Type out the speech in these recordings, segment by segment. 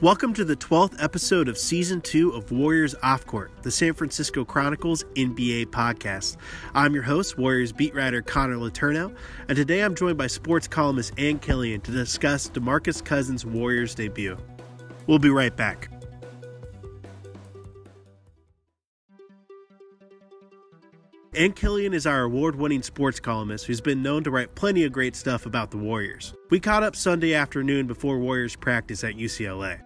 Welcome to the 12th episode of Season 2 of Warriors Off Court, the San Francisco Chronicles NBA podcast. I'm your host, Warriors beat writer Connor Letourneau, and today I'm joined by sports columnist Ann Killion to discuss DeMarcus Cousins' Warriors debut. We'll be right back. Ann Killion is our award winning sports columnist who's been known to write plenty of great stuff about the Warriors. We caught up Sunday afternoon before Warriors practice at UCLA.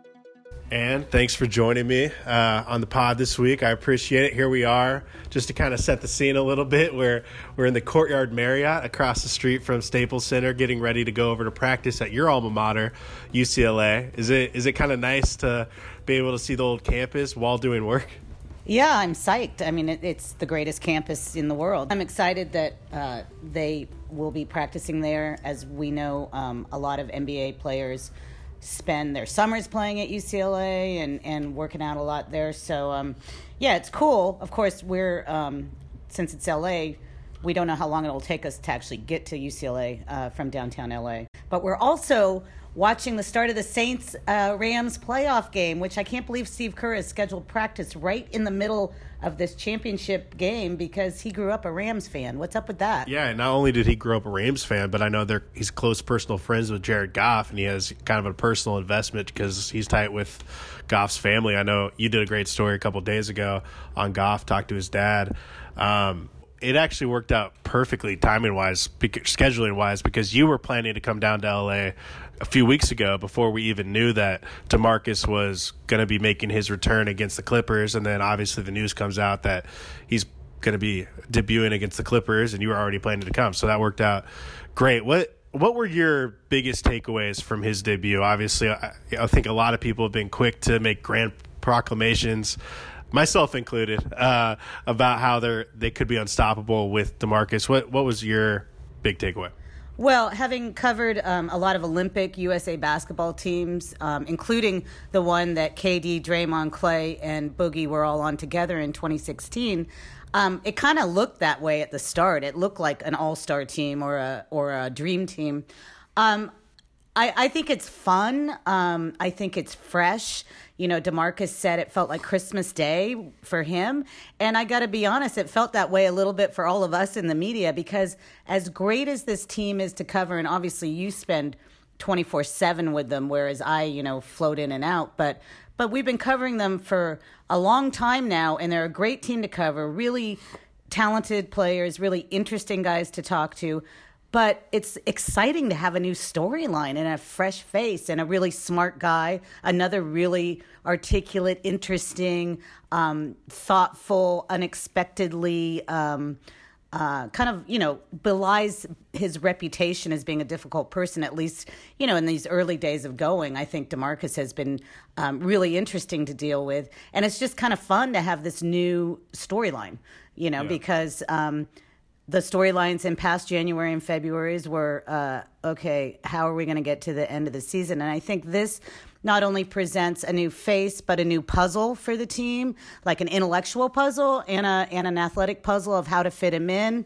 And thanks for joining me uh, on the pod this week. I appreciate it. Here we are, just to kind of set the scene a little bit. Where we're in the Courtyard Marriott across the street from Staples Center, getting ready to go over to practice at your alma mater, UCLA. Is it is it kind of nice to be able to see the old campus while doing work? Yeah, I'm psyched. I mean, it, it's the greatest campus in the world. I'm excited that uh, they will be practicing there. As we know, um, a lot of NBA players spend their summers playing at UCLA and, and working out a lot there. So, um, yeah, it's cool. Of course, we're, um, since it's LA, we don't know how long it'll take us to actually get to UCLA uh, from downtown LA. But we're also watching the start of the Saints uh, Rams playoff game, which I can't believe Steve Kerr has scheduled practice right in the middle of this championship game because he grew up a Rams fan. What's up with that? Yeah, not only did he grow up a Rams fan, but I know they're he's close personal friends with Jared Goff, and he has kind of a personal investment because he's tight with Goff's family. I know you did a great story a couple days ago on Goff, talked to his dad. Um, it actually worked out perfectly timing wise, scheduling wise, because you were planning to come down to LA a few weeks ago before we even knew that DeMarcus was going to be making his return against the Clippers. And then obviously the news comes out that he's going to be debuting against the Clippers and you were already planning to come. So that worked out great. What, what were your biggest takeaways from his debut? Obviously, I, I think a lot of people have been quick to make grand proclamations myself included, uh, about how they they could be unstoppable with Demarcus. What what was your big takeaway? Well, having covered um, a lot of Olympic USA basketball teams, um, including the one that KD, Draymond, Clay, and Boogie were all on together in 2016, um, it kind of looked that way at the start. It looked like an all-star team or a or a dream team. Um, I, I think it's fun. Um, I think it's fresh. You know, Demarcus said it felt like Christmas Day for him. And I got to be honest, it felt that way a little bit for all of us in the media because as great as this team is to cover, and obviously you spend 24 7 with them, whereas I, you know, float in and out. But but we've been covering them for a long time now, and they're a great team to cover. Really talented players, really interesting guys to talk to but it's exciting to have a new storyline and a fresh face and a really smart guy, another really articulate, interesting, um, thoughtful, unexpectedly. Um, uh, kind of, you know, belies his reputation as being a difficult person, at least, you know, in these early days of going. I think Demarcus has been um, really interesting to deal with. And it's just kind of fun to have this new storyline, you know, yeah. because um, the storylines in past January and Februarys were uh, okay, how are we going to get to the end of the season? And I think this not only presents a new face, but a new puzzle for the team, like an intellectual puzzle and, a, and an athletic puzzle of how to fit him in.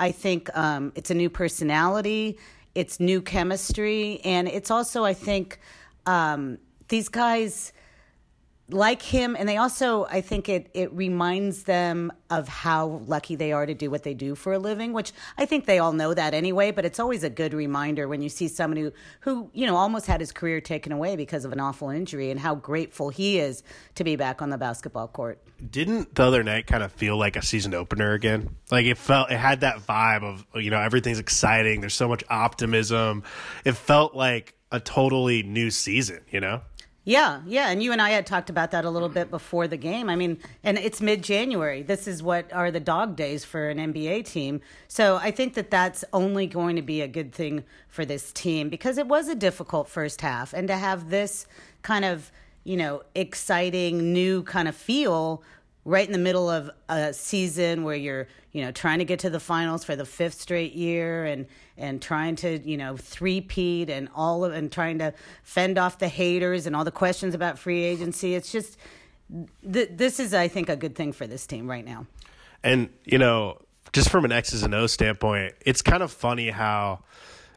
I think um, it's a new personality, it's new chemistry, and it's also, I think, um, these guys like him and they also i think it it reminds them of how lucky they are to do what they do for a living which i think they all know that anyway but it's always a good reminder when you see someone who who you know almost had his career taken away because of an awful injury and how grateful he is to be back on the basketball court. Didn't the other night kind of feel like a season opener again? Like it felt it had that vibe of you know everything's exciting there's so much optimism. It felt like a totally new season you know yeah, yeah, and you and I had talked about that a little bit before the game. I mean, and it's mid-January. This is what are the dog days for an NBA team. So I think that that's only going to be a good thing for this team because it was a difficult first half, and to have this kind of you know exciting new kind of feel right in the middle of a season where you're you know trying to get to the finals for the fifth straight year and and trying to you know three-peat and all of and trying to fend off the haters and all the questions about free agency. It's just th- this is i think a good thing for this team right now. And you know just from an x's and o standpoint it's kind of funny how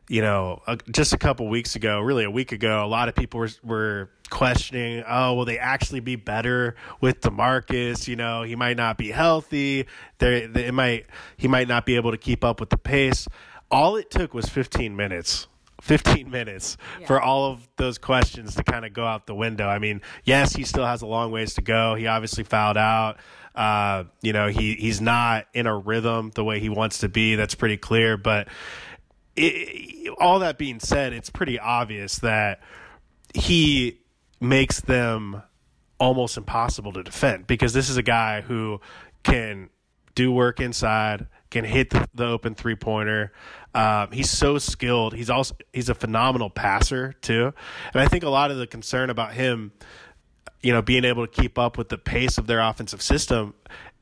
you know, just a couple weeks ago, really a week ago, a lot of people were were questioning, oh, will they actually be better with Demarcus? You know, he might not be healthy. There, it might he might not be able to keep up with the pace. All it took was 15 minutes 15 minutes yeah. for all of those questions to kind of go out the window. I mean, yes, he still has a long ways to go. He obviously fouled out. Uh, you know, he he's not in a rhythm the way he wants to be. That's pretty clear. But it, all that being said, it's pretty obvious that he makes them almost impossible to defend because this is a guy who can do work inside, can hit the, the open three pointer. Um, he's so skilled. He's also he's a phenomenal passer too, and I think a lot of the concern about him you know, being able to keep up with the pace of their offensive system,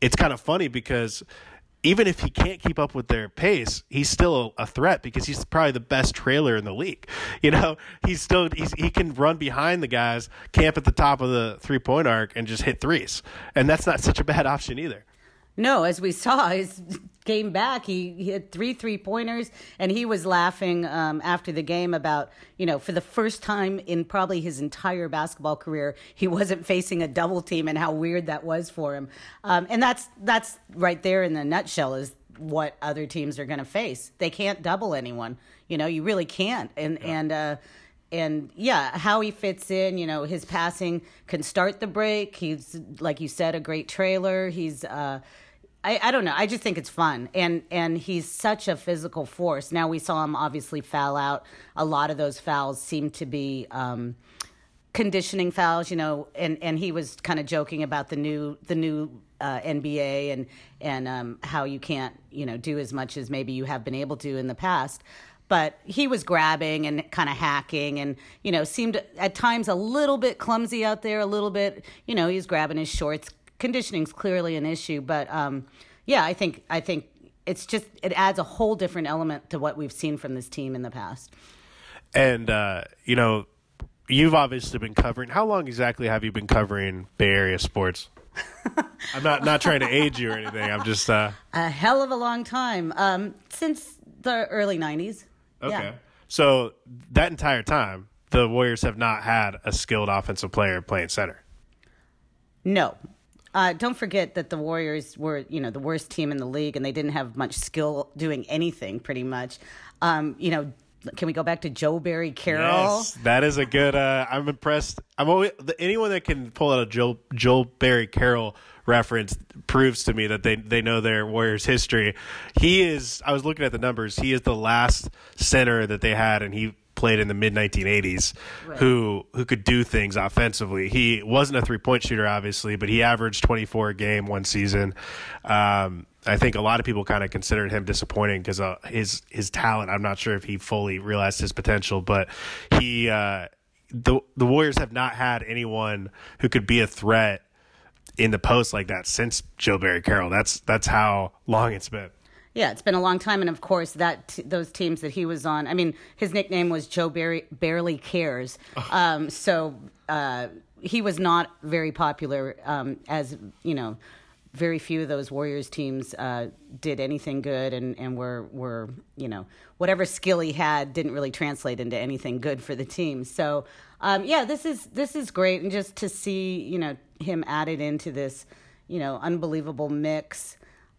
it's kind of funny because even if he can't keep up with their pace, he's still a threat because he's probably the best trailer in the league. You know, he's still he's, he can run behind the guys, camp at the top of the three point arc, and just hit threes, and that's not such a bad option either. No, as we saw, he came back, he, he had three three pointers, and he was laughing um, after the game about, you know, for the first time in probably his entire basketball career, he wasn't facing a double team, and how weird that was for him. Um, and that's that's right there in the nutshell is what other teams are going to face. They can't double anyone. You know, you really can't. And yeah. and uh, and yeah, how he fits in, you know, his passing can start the break. He's like you said, a great trailer. He's uh, I, I don't know. I just think it's fun, and and he's such a physical force. Now we saw him obviously foul out. A lot of those fouls seem to be um, conditioning fouls, you know. And and he was kind of joking about the new the new uh, NBA and and um, how you can't you know do as much as maybe you have been able to in the past. But he was grabbing and kind of hacking, and you know seemed at times a little bit clumsy out there. A little bit, you know, he's grabbing his shorts conditioning's clearly an issue, but um, yeah, I think I think it's just it adds a whole different element to what we've seen from this team in the past. And uh, you know, you've obviously been covering. How long exactly have you been covering Bay Area sports? I'm not not trying to age you or anything. I'm just uh... a hell of a long time um, since the early '90s. Okay, yeah. so that entire time, the Warriors have not had a skilled offensive player playing center. No, uh, don't forget that the Warriors were, you know, the worst team in the league, and they didn't have much skill doing anything, pretty much. Um, you know, can we go back to Joe Barry Carroll? Yes, that is a good. Uh, I'm impressed. I'm always anyone that can pull out a Joe Joe Barry Carroll reference proves to me that they they know their Warriors history. He is. I was looking at the numbers. He is the last center that they had, and he played in the mid 1980s right. who who could do things offensively. He wasn't a three point shooter, obviously, but he averaged 24 a game one season. Um, I think a lot of people kind of considered him disappointing because uh, his his talent. I'm not sure if he fully realized his potential, but he uh, the the Warriors have not had anyone who could be a threat in the post like that since Joe Barry Carroll. That's that's how long it's been. Yeah, it's been a long time, and of course, that t- those teams that he was on. I mean, his nickname was Joe Barry, barely cares. Um, so uh, he was not very popular, um, as you know. Very few of those Warriors teams uh, did anything good, and, and were were you know whatever skill he had didn't really translate into anything good for the team. So um, yeah, this is this is great, and just to see you know him added into this you know unbelievable mix.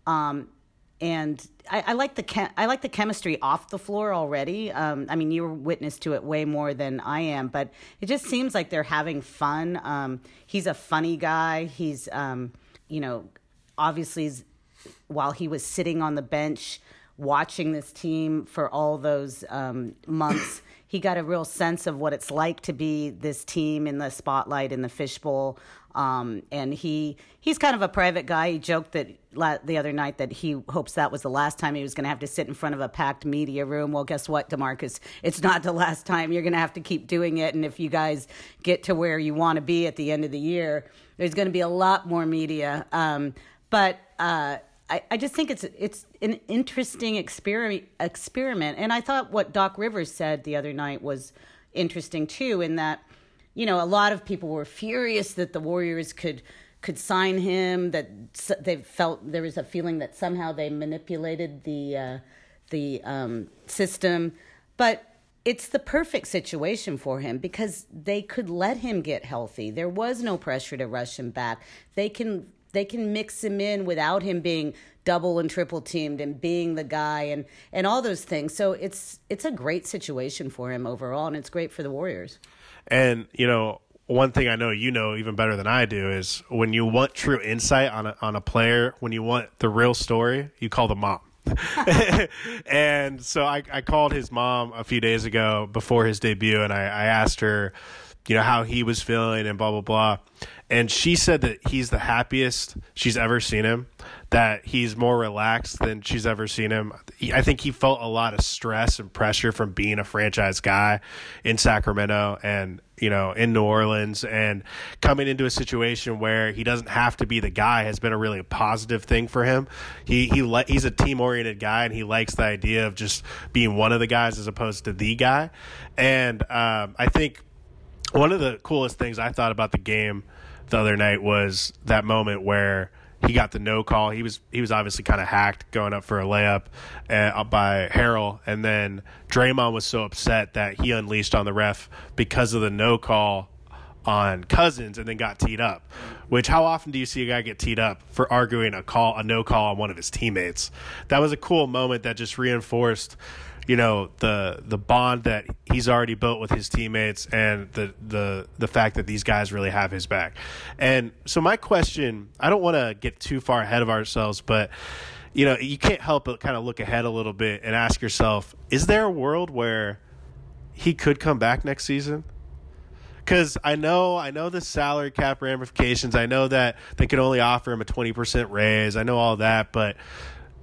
Um, and I, I, like the chem- I like the chemistry off the floor already. Um, I mean, you're witness to it way more than I am, but it just seems like they're having fun. Um, he's a funny guy. He's, um, you know, obviously, while he was sitting on the bench watching this team for all those um, months, he got a real sense of what it's like to be this team in the spotlight in the fishbowl. Um, and he he's kind of a private guy. He joked that la- the other night that he hopes that was the last time he was going to have to sit in front of a packed media room. Well, guess what, Demarcus? It's not the last time. You're going to have to keep doing it. And if you guys get to where you want to be at the end of the year, there's going to be a lot more media. Um, but uh, I, I just think it's it's an interesting experiment experiment. And I thought what Doc Rivers said the other night was interesting too, in that you know, a lot of people were furious that the Warriors could could sign him. That they felt there was a feeling that somehow they manipulated the uh, the um, system. but it's the perfect situation for him because they could let him get healthy. There was no pressure to rush him back. They can they can mix him in without him being double and triple teamed and being the guy and and all those things. So it's it's a great situation for him overall and it's great for the Warriors. And you know, one thing I know you know even better than I do is when you want true insight on a on a player, when you want the real story, you call the mom. and so I, I called his mom a few days ago before his debut, and I, I asked her, you know, how he was feeling and blah blah blah. And she said that he's the happiest she's ever seen him, that he's more relaxed than she's ever seen him. I think he felt a lot of stress and pressure from being a franchise guy in Sacramento and, you know, in New Orleans and coming into a situation where he doesn't have to be the guy has been a really positive thing for him. He he le- he's a team-oriented guy and he likes the idea of just being one of the guys as opposed to the guy. And um, I think one of the coolest things I thought about the game the other night was that moment where he got the no call. He was he was obviously kind of hacked going up for a layup uh, by Harrell, and then Draymond was so upset that he unleashed on the ref because of the no call on Cousins, and then got teed up. Which how often do you see a guy get teed up for arguing a call a no call on one of his teammates? That was a cool moment that just reinforced you know the the bond that he's already built with his teammates and the the the fact that these guys really have his back. And so my question, I don't want to get too far ahead of ourselves, but you know, you can't help but kind of look ahead a little bit and ask yourself, is there a world where he could come back next season? Because I know, I know the salary cap ramifications. I know that they could only offer him a twenty percent raise. I know all that, but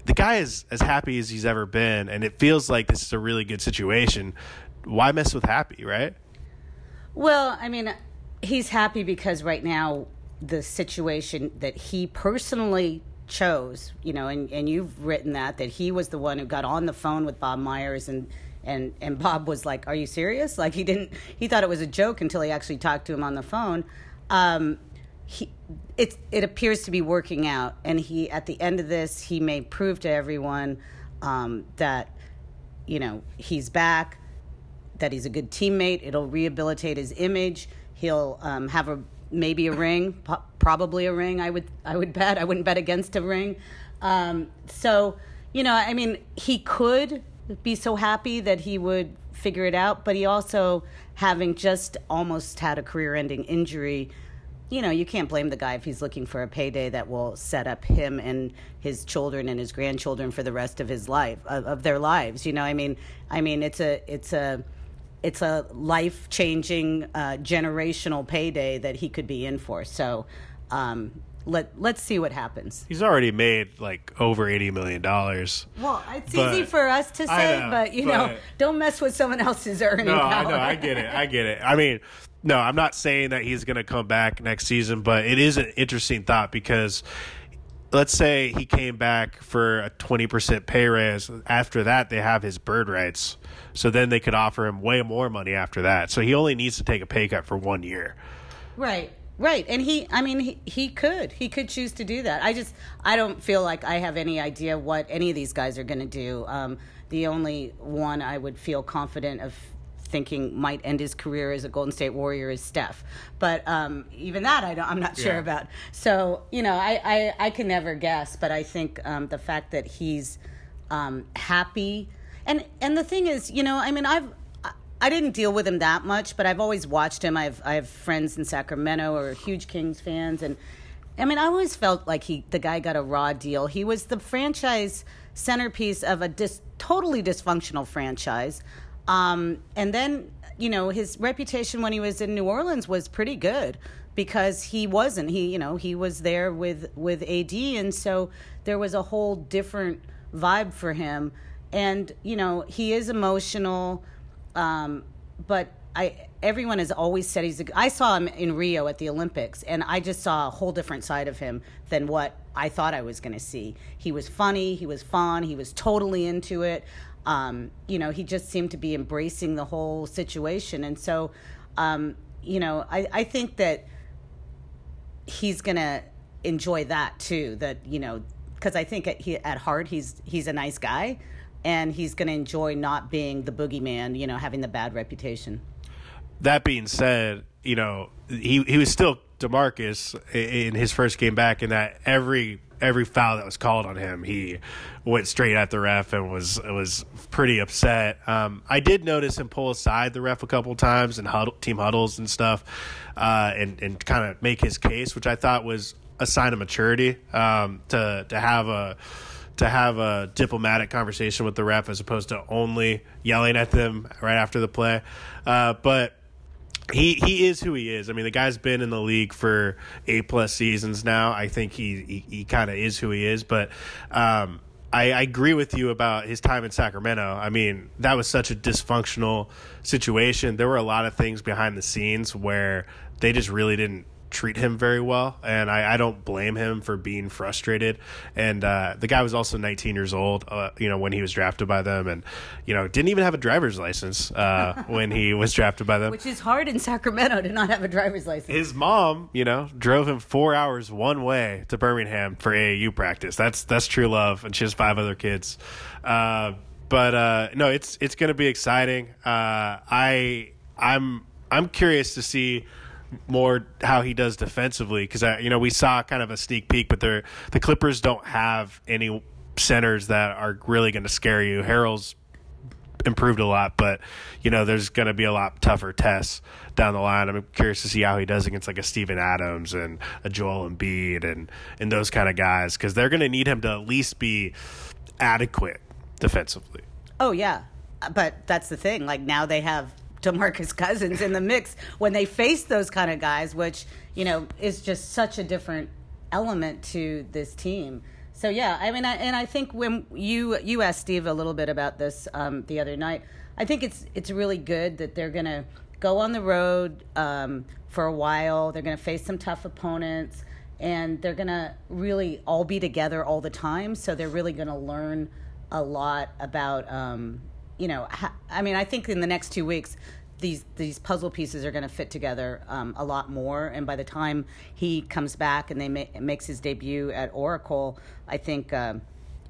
the guy is as happy as he's ever been, and it feels like this is a really good situation. Why mess with happy, right? Well, I mean, he's happy because right now the situation that he personally chose, you know, and, and you've written that that he was the one who got on the phone with Bob Myers and and and Bob was like, "Are you serious?" Like he didn't he thought it was a joke until he actually talked to him on the phone. Um, he it it appears to be working out, and he at the end of this he may prove to everyone um, that you know he's back, that he's a good teammate. It'll rehabilitate his image. He'll um, have a maybe a ring, po- probably a ring. I would I would bet. I wouldn't bet against a ring. Um, so you know, I mean, he could be so happy that he would figure it out, but he also having just almost had a career-ending injury you know, you can't blame the guy if he's looking for a payday that will set up him and his children and his grandchildren for the rest of his life of, of their lives. You know, I mean, I mean, it's a it's a it's a life changing uh, generational payday that he could be in for. So. Um, let let's see what happens. He's already made like over eighty million dollars. Well, it's easy for us to say, know, but you but, know, don't mess with someone else's earning no, power. I know, I get it, I get it. I mean, no, I'm not saying that he's going to come back next season, but it is an interesting thought because let's say he came back for a 20% pay raise. After that, they have his bird rights. So then they could offer him way more money after that. So he only needs to take a pay cut for one year. Right. Right. And he, I mean, he, he could. He could choose to do that. I just, I don't feel like I have any idea what any of these guys are going to do. Um, the only one I would feel confident of thinking might end his career as a Golden State Warrior is Steph. But um, even that, I am not sure yeah. about. So you know, I, I, I can never guess. But I think um, the fact that he's um, happy, and and the thing is, you know, I mean, I've I didn't deal with him that much, but I've always watched him. I've I have friends in Sacramento who are huge Kings fans, and I mean, I always felt like he the guy got a raw deal. He was the franchise centerpiece of a dis, totally dysfunctional franchise. Um, and then, you know, his reputation when he was in New Orleans was pretty good because he wasn't. He, you know, he was there with with AD, and so there was a whole different vibe for him. And you know, he is emotional, um, but I everyone has always said he's. A, I saw him in Rio at the Olympics, and I just saw a whole different side of him than what I thought I was going to see. He was funny, he was fun, he was totally into it um, you know, he just seemed to be embracing the whole situation. And so, um, you know, I, I think that he's going to enjoy that too. That, you know, because I think at, he, at heart, he's, he's a nice guy. and he's going to enjoy not being the boogeyman, you know, having the bad reputation. That being said, you know, he he was still Demarcus in his first game back, and that every every foul that was called on him, he went straight at the ref and was was pretty upset. Um, I did notice him pull aside the ref a couple times and huddle, team huddles and stuff, uh, and and kind of make his case, which I thought was a sign of maturity um, to to have a to have a diplomatic conversation with the ref as opposed to only yelling at them right after the play. Uh, but he he is who he is. I mean, the guy's been in the league for eight plus seasons now. I think he he, he kind of is who he is. But um, I, I, agree with you about his time in Sacramento. I mean, that was such a dysfunctional situation. There were a lot of things behind the scenes where they just really didn't treat him very well, and I, I don't blame him for being frustrated. And uh, the guy was also 19 years old, uh, you know, when he was drafted by them, and you know, didn't even have a driver's license uh, when he was drafted by them, which is hard in Sacramento to not have a driver's license. His mom, you know, drove him four hours one way to Birmingham for AAU practice. That's that's true love, and she has five other kids. Uh, but uh, no, it's it's going to be exciting. Uh, I I'm I'm curious to see more how he does defensively because you know we saw kind of a sneak peek, but the the Clippers don't have any centers that are really going to scare you. Harrell's improved a lot, but you know there's going to be a lot tougher tests down the line. I'm curious to see how he does against like a Steven Adams and a Joel Embiid and and those kind of guys because they're going to need him to at least be adequate defensively. Oh yeah, but that's the thing. Like now they have DeMarcus Cousins in the mix when they face those kind of guys, which you know is just such a different element to this team. So yeah, I mean, I, and I think when you you asked Steve a little bit about this um, the other night, I think it's it's really good that they're gonna go on the road um, for a while. They're gonna face some tough opponents, and they're gonna really all be together all the time. So they're really gonna learn a lot about um, you know, ha- I mean, I think in the next two weeks, these these puzzle pieces are going to fit together um, a lot more. And by the time he comes back and they ma- makes his debut at Oracle, I think uh,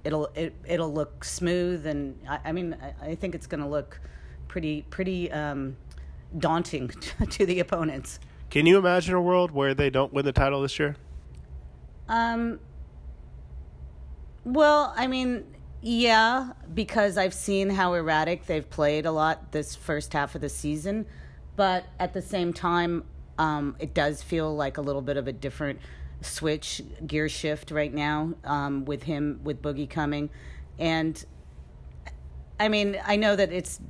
it'll it, it'll look smooth. And I, I mean, I, I, think it's going to look pretty pretty um, daunting to the opponents. Can you imagine a world where they don't win the title this year? Um. Well, I mean, yeah, because I've seen how erratic they've played a lot this first half of the season. But at the same time, um, it does feel like a little bit of a different switch, gear shift right now um, with him, with Boogie coming. And I mean, I know that it's,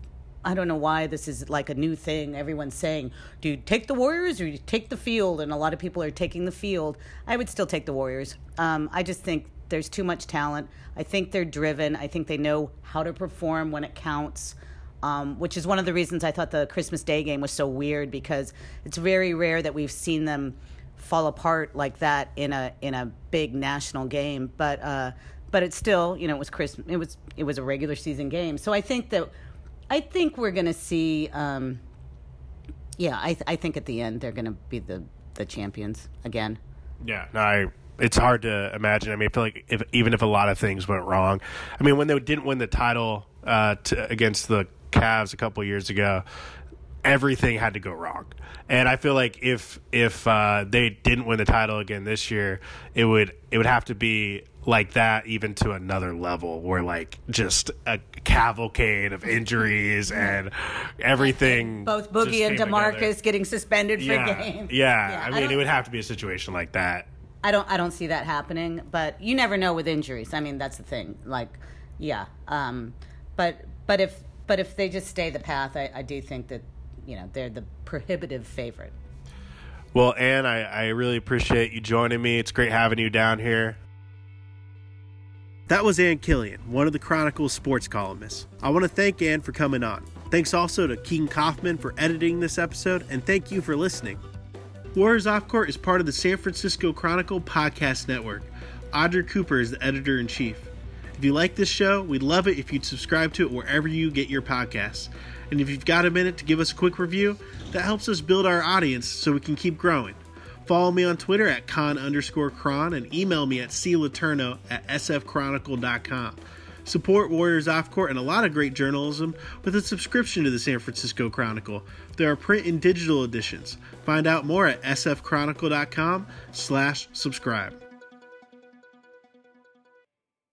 I don't know why this is like a new thing. Everyone's saying, do you take the Warriors or you take the field? And a lot of people are taking the field. I would still take the Warriors. Um, I just think there's too much talent. I think they're driven. I think they know how to perform when it counts. Um, which is one of the reasons I thought the Christmas Day game was so weird because it's very rare that we've seen them fall apart like that in a in a big national game. But uh, but it's still you know it was Christmas it was it was a regular season game. So I think that I think we're going to see. Um, yeah, I I think at the end they're going to be the the champions again. Yeah, no, I it's hard to imagine. I mean, I feel like if, even if a lot of things went wrong, I mean, when they didn't win the title uh, to, against the Cavs a couple years ago, everything had to go wrong. And I feel like if if uh, they didn't win the title again this year, it would it would have to be like that even to another level where like just a cavalcade of injuries and everything both boogie and demarcus together. getting suspended for yeah, games yeah, yeah i mean it would have to be a situation like that I don't I don't see that happening, but you never know with injuries. I mean, that's the thing. Like, yeah. Um, but but if but if they just stay the path, I, I do think that you know they're the prohibitive favorite. Well, Ann, I, I really appreciate you joining me. It's great having you down here. That was Ann Killion, one of the Chronicle sports columnists. I want to thank Ann for coming on. Thanks also to Keegan Kaufman for editing this episode, and thank you for listening. Warriors Off Court is part of the San Francisco Chronicle podcast network. Audrey Cooper is the editor in chief. If you like this show, we'd love it if you'd subscribe to it wherever you get your podcasts. And if you've got a minute to give us a quick review, that helps us build our audience so we can keep growing. Follow me on Twitter at con underscore chron and email me at cletourneau at sfchronicle.com. Support Warriors Off Court and a lot of great journalism with a subscription to the San Francisco Chronicle. There are print and digital editions. Find out more at sfchronicle.com slash subscribe.